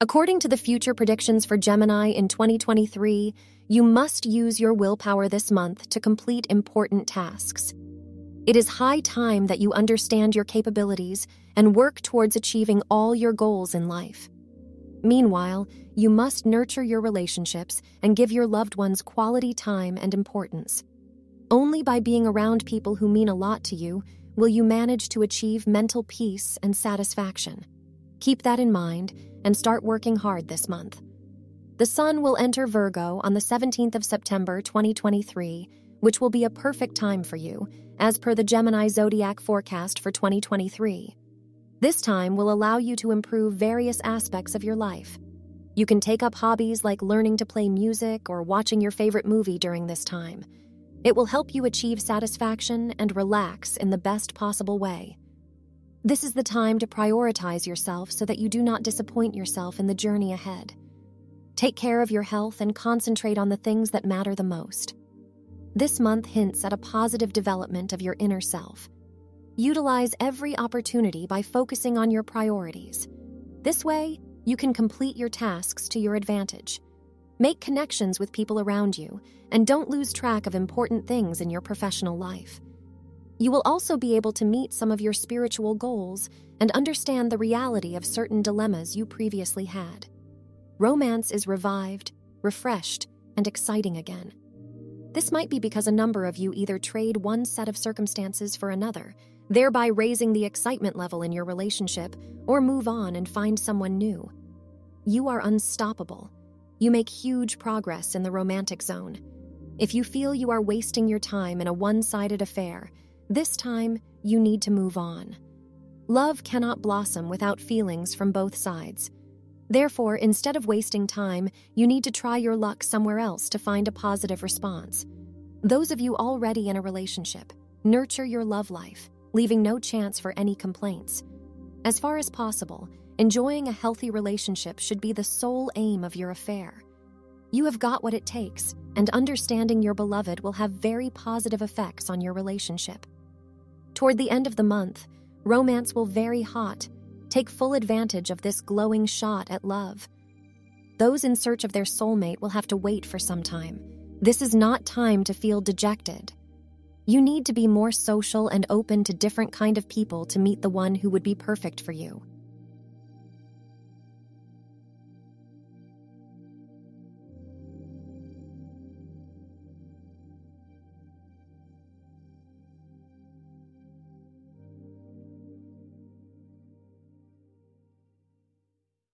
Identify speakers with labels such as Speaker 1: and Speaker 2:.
Speaker 1: According to the future predictions for Gemini in 2023, you must use your willpower this month to complete important tasks. It is high time that you understand your capabilities and work towards achieving all your goals in life. Meanwhile, you must nurture your relationships and give your loved ones quality time and importance. Only by being around people who mean a lot to you will you manage to achieve mental peace and satisfaction. Keep that in mind and start working hard this month. The Sun will enter Virgo on the 17th of September 2023, which will be a perfect time for you, as per the Gemini zodiac forecast for 2023. This time will allow you to improve various aspects of your life. You can take up hobbies like learning to play music or watching your favorite movie during this time. It will help you achieve satisfaction and relax in the best possible way. This is the time to prioritize yourself so that you do not disappoint yourself in the journey ahead. Take care of your health and concentrate on the things that matter the most. This month hints at a positive development of your inner self. Utilize every opportunity by focusing on your priorities. This way, you can complete your tasks to your advantage. Make connections with people around you, and don't lose track of important things in your professional life. You will also be able to meet some of your spiritual goals and understand the reality of certain dilemmas you previously had. Romance is revived, refreshed, and exciting again. This might be because a number of you either trade one set of circumstances for another, thereby raising the excitement level in your relationship, or move on and find someone new. You are unstoppable. You make huge progress in the romantic zone. If you feel you are wasting your time in a one sided affair, this time, you need to move on. Love cannot blossom without feelings from both sides. Therefore, instead of wasting time, you need to try your luck somewhere else to find a positive response. Those of you already in a relationship, nurture your love life, leaving no chance for any complaints. As far as possible, enjoying a healthy relationship should be the sole aim of your affair. You have got what it takes, and understanding your beloved will have very positive effects on your relationship. Toward the end of the month, romance will very hot. Take full advantage of this glowing shot at love. Those in search of their soulmate will have to wait for some time. This is not time to feel dejected. You need to be more social and open to different kind of people to meet the one who would be perfect for you.